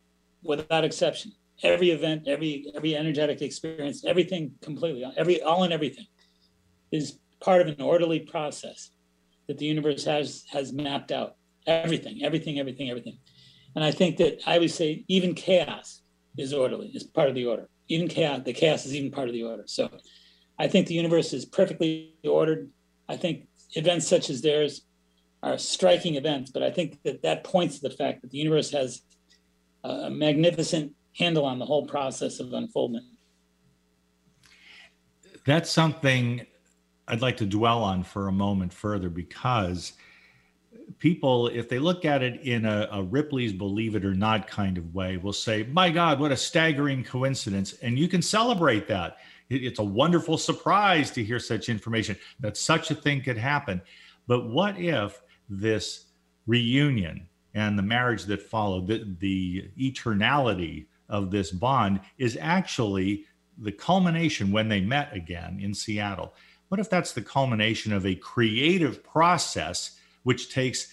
without exception. Every event, every every energetic experience, everything completely, every all and everything, is part of an orderly process that the universe has has mapped out. Everything, everything, everything, everything. And I think that I would say even chaos is orderly, is part of the order. even chaos, the chaos is even part of the order. So I think the universe is perfectly ordered. I think events such as theirs are striking events, but I think that that points to the fact that the universe has a magnificent handle on the whole process of unfoldment. That's something I'd like to dwell on for a moment further because people, if they look at it in a, a, Ripley's believe it or not kind of way, will say, My God, what a staggering coincidence. And you can celebrate that. It, it's a wonderful surprise to hear such information that such a thing could happen. But what if this reunion and the marriage that followed, the, the eternality of this bond, is actually the culmination when they met again in Seattle? What if that's the culmination of a creative process which takes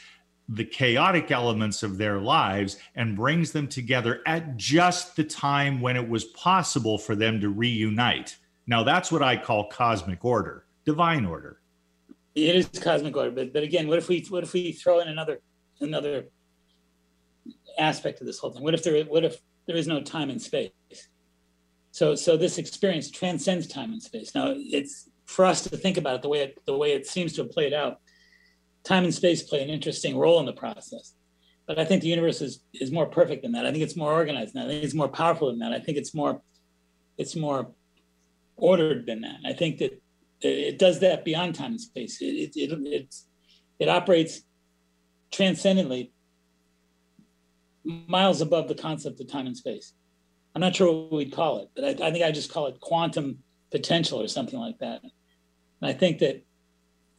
the chaotic elements of their lives and brings them together at just the time when it was possible for them to reunite? Now, that's what I call cosmic order, divine order. It is cosmic order, but but again, what if we what if we throw in another another aspect of this whole thing? What if there what if there is no time and space? So so this experience transcends time and space. Now it's for us to think about it the way it the way it seems to have played out. Time and space play an interesting role in the process, but I think the universe is is more perfect than that. I think it's more organized than that. I think it's more powerful than that. I think it's more it's more ordered than that. I think that it does that beyond time and space. It it it, it operates transcendently, miles above the concept of time and space. I'm not sure what we'd call it, but I, I think I just call it quantum potential or something like that. And I think that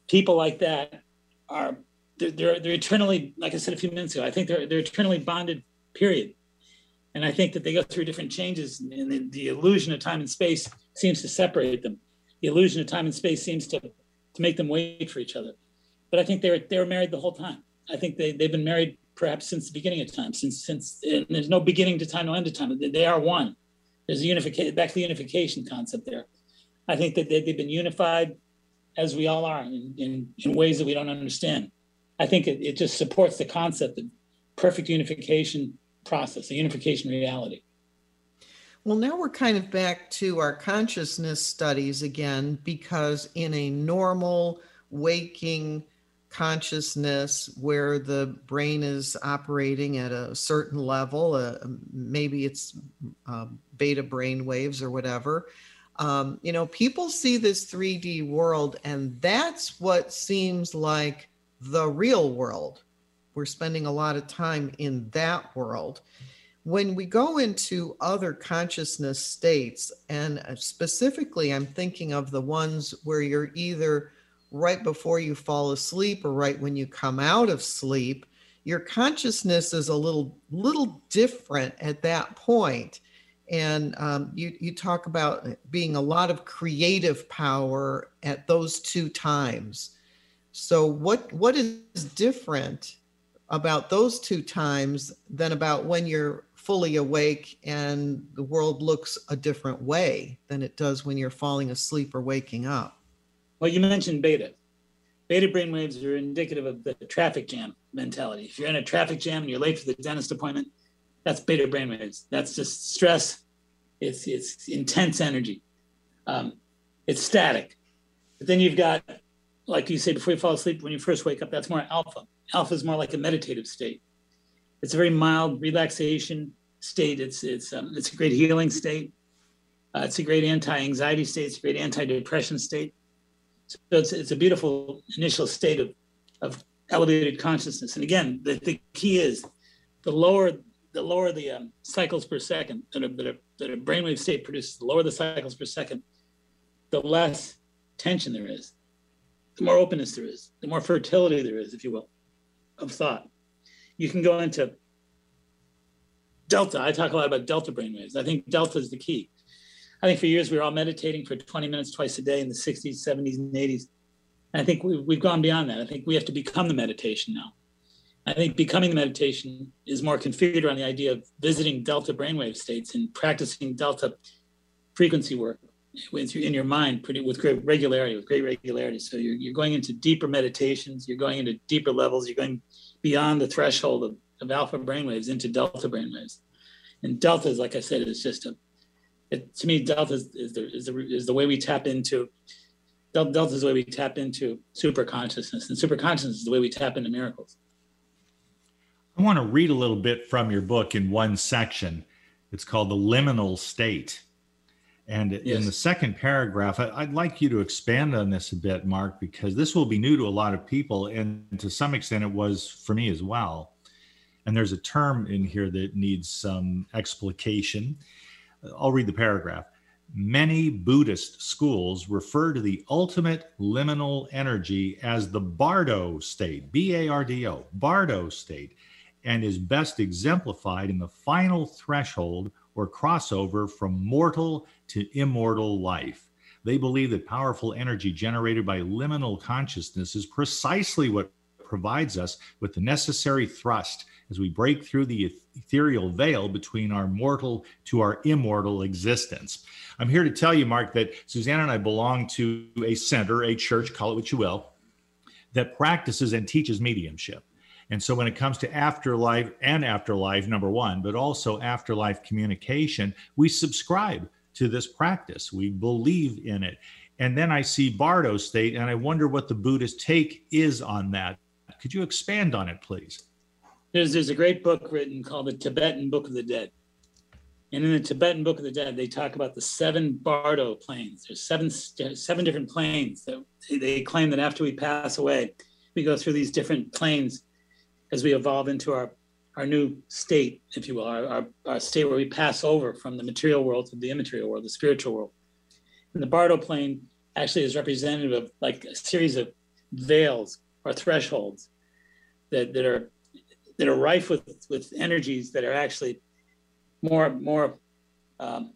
people like that are they're, they're, they're eternally, like I said a few minutes ago, I think they're they're eternally bonded. Period. And I think that they go through different changes, and the, the illusion of time and space seems to separate them. The illusion of time and space seems to to make them wait for each other. But I think they were they were married the whole time. I think they they've been married perhaps since the beginning of time. Since since there's no beginning to time, no end to time. They are one. There's a unification back to the unification concept there. I think that they've been unified as we all are in, in, in ways that we don't understand. I think it, it just supports the concept of perfect unification process, a unification reality. Well, now we're kind of back to our consciousness studies again, because in a normal waking consciousness where the brain is operating at a certain level, uh, maybe it's uh, beta brain waves or whatever, um, you know, people see this 3D world, and that's what seems like the real world. We're spending a lot of time in that world. When we go into other consciousness states, and specifically, I'm thinking of the ones where you're either right before you fall asleep or right when you come out of sleep, your consciousness is a little little different at that point and um, you you talk about being a lot of creative power at those two times. So what what is different about those two times than about when you're fully awake and the world looks a different way than it does when you're falling asleep or waking up? Well, you mentioned beta. Beta brainwaves are indicative of the traffic jam mentality. If you're in a traffic jam and you're late for the dentist appointment, that's beta brainwaves. That's just stress. It's it's intense energy. Um, it's static. But then you've got, like you say, before you fall asleep, when you first wake up, that's more alpha. Alpha is more like a meditative state. It's a very mild relaxation state. It's it's um, it's a great healing state. Uh, it's a great anti-anxiety state. It's a great anti-depression state. So it's, it's a beautiful initial state of, of elevated consciousness. And again, the, the key is the lower the lower the um, cycles per second that a, that, a, that a brainwave state produces, the lower the cycles per second, the less tension there is, the more openness there is, the more fertility there is, if you will, of thought. You can go into delta. I talk a lot about delta brainwaves. I think delta is the key. I think for years we were all meditating for 20 minutes twice a day in the 60s, 70s, and 80s. And I think we've, we've gone beyond that. I think we have to become the meditation now. I think becoming the meditation is more configured around the idea of visiting delta brainwave states and practicing delta frequency work in your mind pretty with great regularity, with great regularity. So you're, you're going into deeper meditations, you're going into deeper levels, you're going beyond the threshold of, of alpha brainwaves into delta brainwaves. And delta is, like I said, is just a it, to me, Delta is, is, the, is, the, is the way we tap into Del- Delta is the way we tap into super consciousness, and super consciousness is the way we tap into miracles. I want to read a little bit from your book in one section. It's called The Liminal State. And Yes. in the second paragraph, I'd like you to expand on this a bit, Mark, because this will be new to a lot of people. And to some extent, it was for me as well. And there's a term in here that needs some explication. I'll read the paragraph. Many Buddhist schools refer to the ultimate liminal energy as the Bardo state, B A R D O, Bardo state, and is best exemplified in the final threshold or crossover from mortal to immortal life. They believe that powerful energy generated by liminal consciousness is precisely what provides us with the necessary thrust as we break through the ethereal veil between our mortal to our immortal existence. I'm here to tell you, Mark, that Suzanne and I belong to a center, a church, call it what you will, that practices and teaches mediumship. And so when it comes to afterlife and afterlife, number one, but also afterlife communication, we subscribe to this practice. We believe in it. And then I see Bardo state, and I wonder what the Buddhist take is on that. Could you expand on it, please? There's there's a great book written called the Tibetan Book of the Dead. And in the Tibetan Book of the Dead, they talk about the seven Bardo planes. There's seven seven different planes that they- they claim that after we pass away, we go through these different planes as we evolve into our our new state, if you will, our, our, our state where we pass over from the material world to the immaterial world, the spiritual world. And the Bardo plane actually is representative of like a series of veils or thresholds that, that are that are rife with with energies that are actually more more um,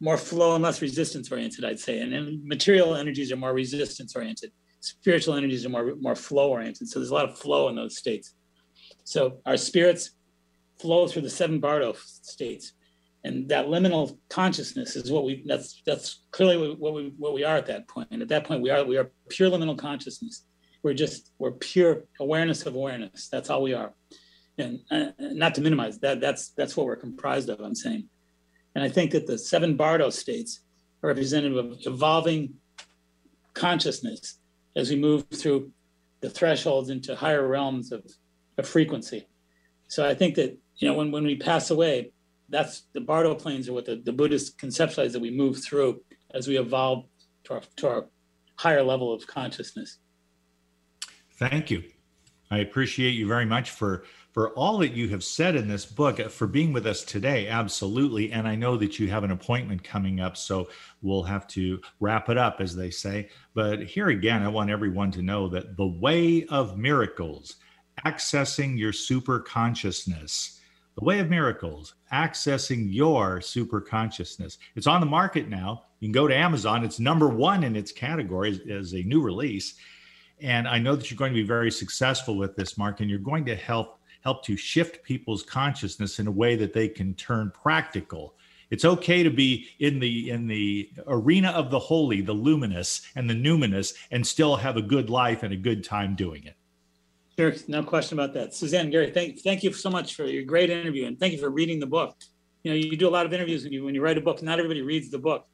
more flow and less resistance oriented, I'd say. And, then material energies are more resistance oriented. Spiritual energies are more more flow oriented. So there's a lot of flow in those states. So our spirits flow through the seven Bardo states, and that liminal consciousness is what we. That's that's clearly what we what we are at that point. And at that point, we are we are pure liminal consciousness. We're just we're pure awareness of awareness. That's all we are. And uh, not to minimize that, that's that's what we're comprised of. I'm saying, and I think that the seven Bardo states are representative of evolving consciousness as we move through the thresholds into higher realms of, of frequency. So I think that you know when when we pass away, that's the Bardo planes are what the, the Buddhists conceptualize that we move through as we evolve to our to our higher level of consciousness. Thank you. I appreciate you very much for for all that you have said in this book, uh, for being with us today. Absolutely. And I know that you have an appointment coming up, so we'll have to wrap it up, as they say. But here again, I want everyone to know that the way of miracles, accessing your super consciousness, the way of miracles, accessing your super consciousness. It's on the market now. You can go to Amazon. It's number one in its category as, a new release. And I know that you're going to be very successful with this, Mark, and you're going to help help to shift people's consciousness in a way that they can turn practical. It's okay to be in the in the arena of the holy, the luminous and the numinous, and still have a good life and a good time doing it. Sure, no question about that. Suzanne, Gary, thank thank you so much for your great interview, and thank you for reading the book. You know, you do a lot of interviews when you when you write a book. Not everybody reads the book.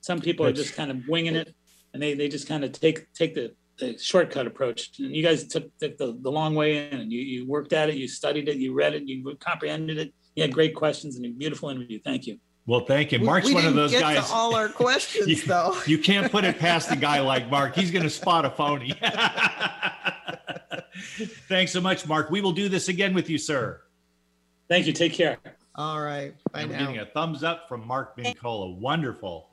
Some people are just kind of winging it, and they they just kind of take take the, the shortcut approach. And you guys took, took the, the long way in, and you you worked at it, you studied it, you read it, you comprehended it. You had great questions and a beautiful interview. Thank you. Well, thank you. We- Mark's we one of didn't those get guys. to all our questions you, though. you can't put it past a guy like Mark. He's going to spot a phony. Thanks so much, Mark. We will do this again with you, sir. Thank you. Take care. All right. Bye And we're now. getting a thumbs up from Mark Mincolla. Wonderful.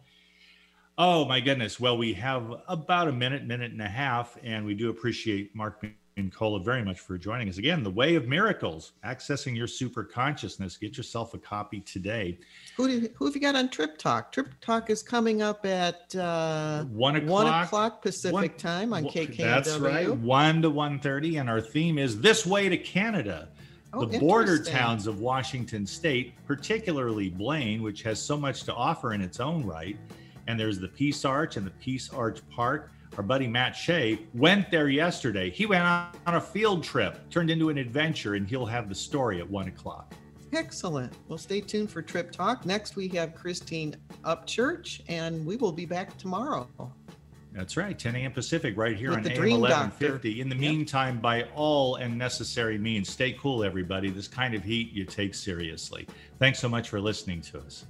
Oh my goodness. Well, we have about a minute, minute and a half, and we do appreciate Mark Mincolla very much for joining us again. The Way of Miracles, accessing your super consciousness. Get yourself a copy today. Who, do you, who have you got on Trip Talk? Trip Talk is coming up at uh, One o'clock. one o'clock Pacific One- time on KKNW. That's right. One to one thirty, and our theme is this way to Canada. Oh, the border towns of Washington State, particularly Blaine, which has so much to offer in its own right. And there's the Peace Arch and the Peace Arch Park. Our buddy Matt Shea went there yesterday. He went on a field trip, turned into an adventure, and he'll have the story at one o'clock. Excellent. Well, stay tuned for Trip Talk. Next, we have Christine Upchurch, and we will be back tomorrow. That's right, 10 a.m. Pacific, right here With on AM Dream 1150. In the meantime, by all and necessary means, stay cool, everybody. This kind of heat you take seriously. Thanks so much for listening to us.